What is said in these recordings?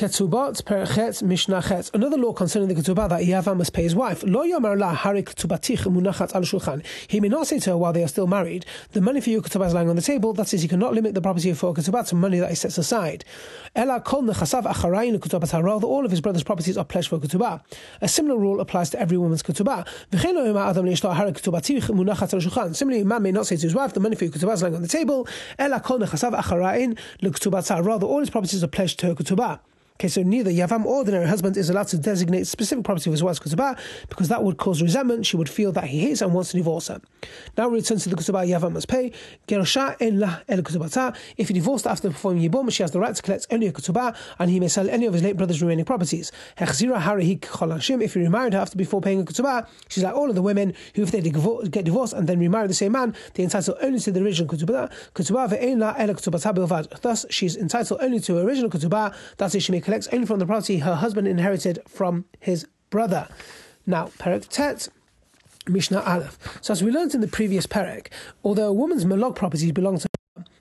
Ketubot. Another law concerning the ketubah that Yavam must pay his wife. Lo yomer la hari ketubatich munachat al shulchan. He may not say to her while they are still married, the money for your ketubah is lying on the table. That is, he cannot limit the property for ketubah to money that he sets aside. Ela kol nechasav acharayin ketubah Rather, all of his brother's properties are pledged for ketubah. A similar rule applies to every woman's ketubah. Similarly, a man may not say to his wife, the money for your ketubah is lying on the table. Ela kol nechasav acharayin Rather, all his properties are pledged to her ketubah. Okay, so neither Yavam or ordinary husband is allowed to designate specific property of his wife's ketubah because that would cause resentment. She would feel that he hates and wants to divorce her. Now we return to the ketubah Yavam must pay. En el If he divorced after performing yibum, she has the right to collect only a ketubah and he may sell any of his late brother's remaining properties. If he remarried her after before paying a ketubah, she's like all of the women who, if they get divorced and then remarry the same man, they're entitled only to the original ve'en la el Thus, she's entitled only to her original ketubah. That's it. She may collects only from the property her husband inherited from his brother. Now, Perek Tet. Mishnah Aleph. So, as we learned in the previous Perek, although a woman's malog properties belong to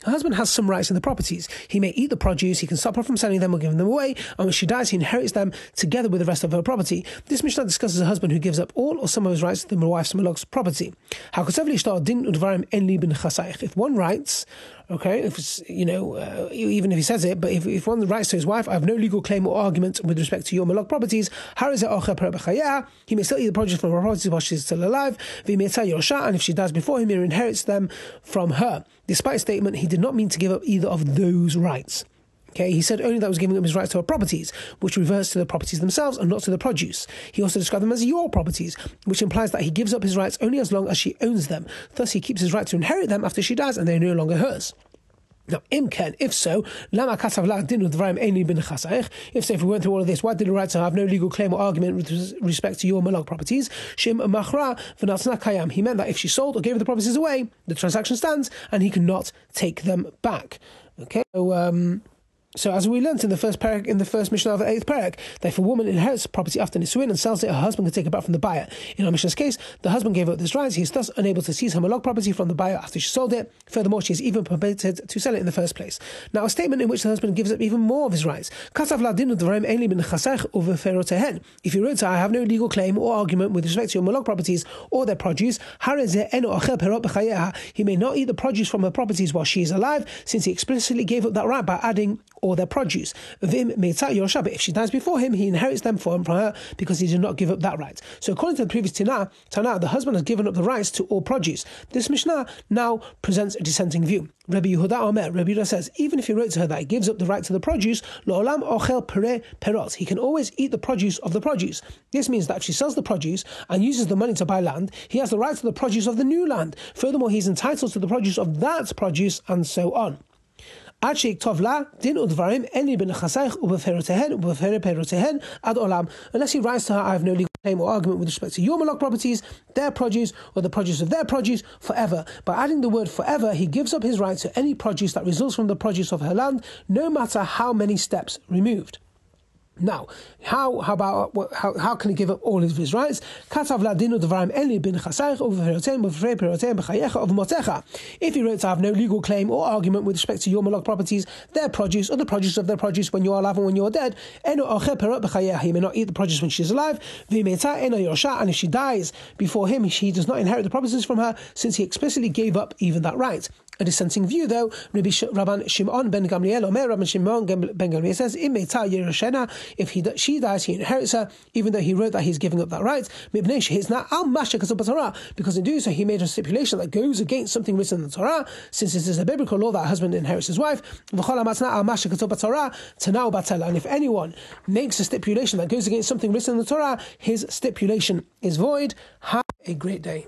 her husband has some rights in the properties. He may eat the produce, he can stop her from selling them or giving them away, and when she dies, he inherits them together with the rest of her property. This Mishnah discusses a husband who gives up all or some of his rights to the wife's malog's property. If one writes, Okay, if it's, you know, uh, even if he says it, but if, if one writes to his wife, I have no legal claim or argument with respect to your malog properties, he may still eat the produce from her properties while she's still alive, and if she dies before him, he inherits them from her. Despite statement, he did not mean to give up either of those rights. Okay, he said only that was giving up his rights to her properties, which reverts to the properties themselves and not to the produce. He also described them as your properties, which implies that he gives up his rights only as long as she owns them. Thus, he keeps his right to inherit them after she dies and they're no longer hers. Now, imken, if so, lama kasav la din udvarim eni bin If so, if we went through all of this, why did he write to have no legal claim or argument with respect to your malog properties? Shim machra v'natzna kayam. He meant that if she sold or gave the properties away, the transaction stands and he cannot take them back. Okay, so um, so, as we learnt in the first Perek, in the first Mishnah of the eighth Perek, that if a woman inherits property after Nisuin and sells it, her husband can take it back from the buyer. In our Mishnah's case, the husband gave up this right; he is thus unable to seize her malog property from the buyer after she sold it. Furthermore, she is even permitted to sell it in the first place. Now, a statement in which the husband gives up even more of his rights. If he wrote, I have no legal claim or argument with respect to your malog properties or their produce, he may not eat the produce from her properties while she is alive, since he explicitly gave up that right by adding their produce. If she dies before him, he inherits them from, her because he did not give up that right. So according to the previous Tana, Tana, the husband has given up the rights to all produce. This Mishnah now presents a dissenting view. Rabbi Yehuda Omer, Rabbi Yehuda says, even if he wrote to her that he gives up the right to the produce, lo'olam ochel pere perot, he can always eat the produce of the produce. This means that if she sells the produce and uses the money to buy land, he has the right to the produce of the new land. Furthermore, he's entitled to the produce of that produce and so on. עד שיכתוב לה דין ודברים אין לי בנכסייך עד עולם. Unless he writes to her, I have no legal claim or argument with respect to your malog properties, their produce, or the produce of their produce forever. By adding the word forever, he gives up his right to any produce that results from the produce of her land, no matter how many steps removed. Now, how how about how, how can he give up all of his rights? If he wrote to have no legal claim or argument with respect to your malog properties, their produce or the produce of their produce when you are alive and when you are dead, he may not eat the produce when she is alive. And if she dies before him, he does not inherit the properties from her, since he explicitly gave up even that right. A dissenting view, though, Rabbi Rabban Shimon ben Gamliel, Omer Rabban Shimon ben Gamliel says, if he she dies, he inherits her, even though he wrote that he's giving up that right. Because in doing so, he made a stipulation that goes against something written in the Torah, since this is a biblical law that a husband inherits his wife. And if anyone makes a stipulation that goes against something written in the Torah, his stipulation is void. Have a great day.